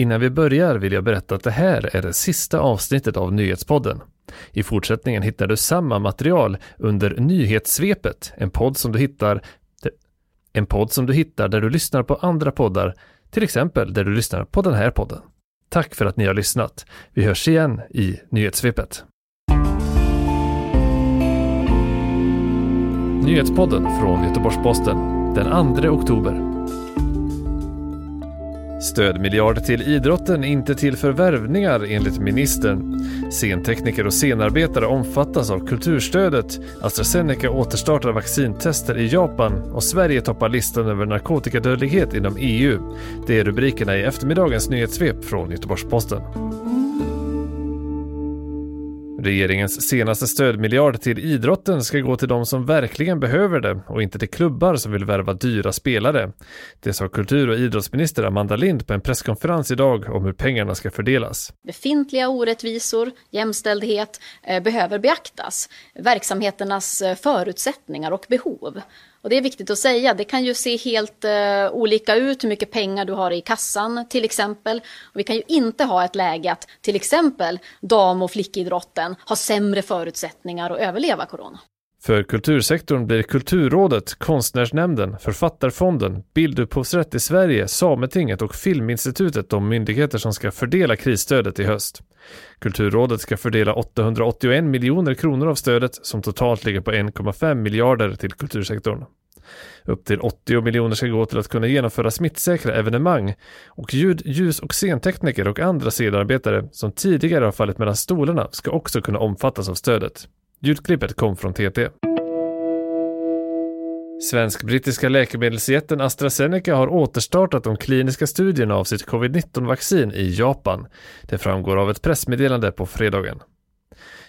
Innan vi börjar vill jag berätta att det här är det sista avsnittet av Nyhetspodden. I fortsättningen hittar du samma material under Nyhetssvepet, en podd som du hittar en podd som du hittar där du lyssnar på andra poddar, till exempel där du lyssnar på den här podden. Tack för att ni har lyssnat. Vi hörs igen i Nyhetssvepet. Nyhetspodden från Göteborgs-Posten den 2 oktober. Stödmiljarder till idrotten, inte till förvärvningar enligt ministern. Scentekniker och scenarbetare omfattas av kulturstödet. AstraZeneca återstartar vaccintester i Japan och Sverige toppar listan över narkotikadödlighet inom EU. Det är rubrikerna i eftermiddagens nyhetssvep från Göteborgs-Posten. Regeringens senaste stödmiljard till idrotten ska gå till de som verkligen behöver det och inte till klubbar som vill värva dyra spelare. Det sa kultur och idrottsminister Amanda Lind på en presskonferens idag om hur pengarna ska fördelas. Befintliga orättvisor, jämställdhet eh, behöver beaktas. Verksamheternas eh, förutsättningar och behov. Och det är viktigt att säga, det kan ju se helt uh, olika ut hur mycket pengar du har i kassan till exempel. Och vi kan ju inte ha ett läge att till exempel dam och flickidrotten har sämre förutsättningar att överleva corona. För kultursektorn blir Kulturrådet, Konstnärsnämnden, Författarfonden, Bildupphovsrätt i Sverige, Sametinget och Filminstitutet de myndigheter som ska fördela krisstödet i höst. Kulturrådet ska fördela 881 miljoner kronor av stödet som totalt ligger på 1,5 miljarder till kultursektorn. Upp till 80 miljoner ska gå till att kunna genomföra smittsäkra evenemang och ljud, ljus och scentekniker och andra scenarbetare som tidigare har fallit mellan stolarna ska också kunna omfattas av stödet. Ljudklippet kom från TT. Svensk-brittiska läkemedelsjätten AstraZeneca har återstartat de kliniska studierna av sitt covid-19-vaccin i Japan. Det framgår av ett pressmeddelande på fredagen.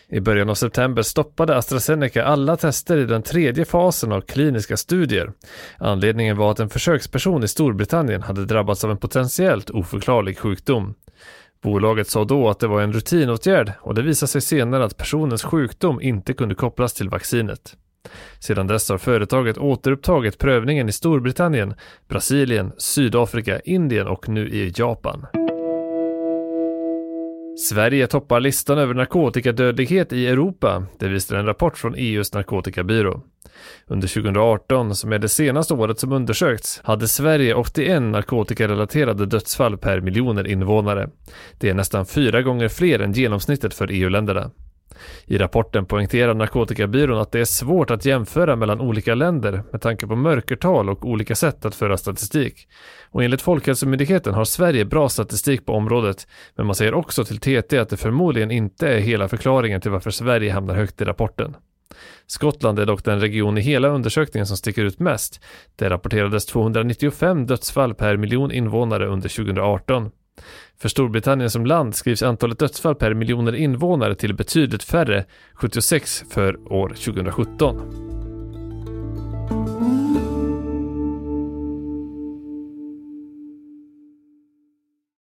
I början av september stoppade AstraZeneca alla tester i den tredje fasen av kliniska studier. Anledningen var att en försöksperson i Storbritannien hade drabbats av en potentiellt oförklarlig sjukdom. Bolaget sa då att det var en rutinåtgärd och det visade sig senare att personens sjukdom inte kunde kopplas till vaccinet. Sedan dess har företaget återupptagit prövningen i Storbritannien, Brasilien, Sydafrika, Indien och nu i Japan. Sverige toppar listan över narkotikadödlighet i Europa, det visar en rapport från EUs narkotikabyrå. Under 2018, som är det senaste året som undersökts, hade Sverige 81 narkotikarelaterade dödsfall per miljoner invånare. Det är nästan fyra gånger fler än genomsnittet för EU-länderna. I rapporten poängterar Narkotikabyrån att det är svårt att jämföra mellan olika länder med tanke på mörkertal och olika sätt att föra statistik. Och enligt Folkhälsomyndigheten har Sverige bra statistik på området, men man säger också till TT att det förmodligen inte är hela förklaringen till varför Sverige hamnar högt i rapporten. Skottland är dock den region i hela undersökningen som sticker ut mest. Det rapporterades 295 dödsfall per miljon invånare under 2018. För Storbritannien som land skrivs antalet dödsfall per miljoner invånare till betydligt färre, 76 för år 2017.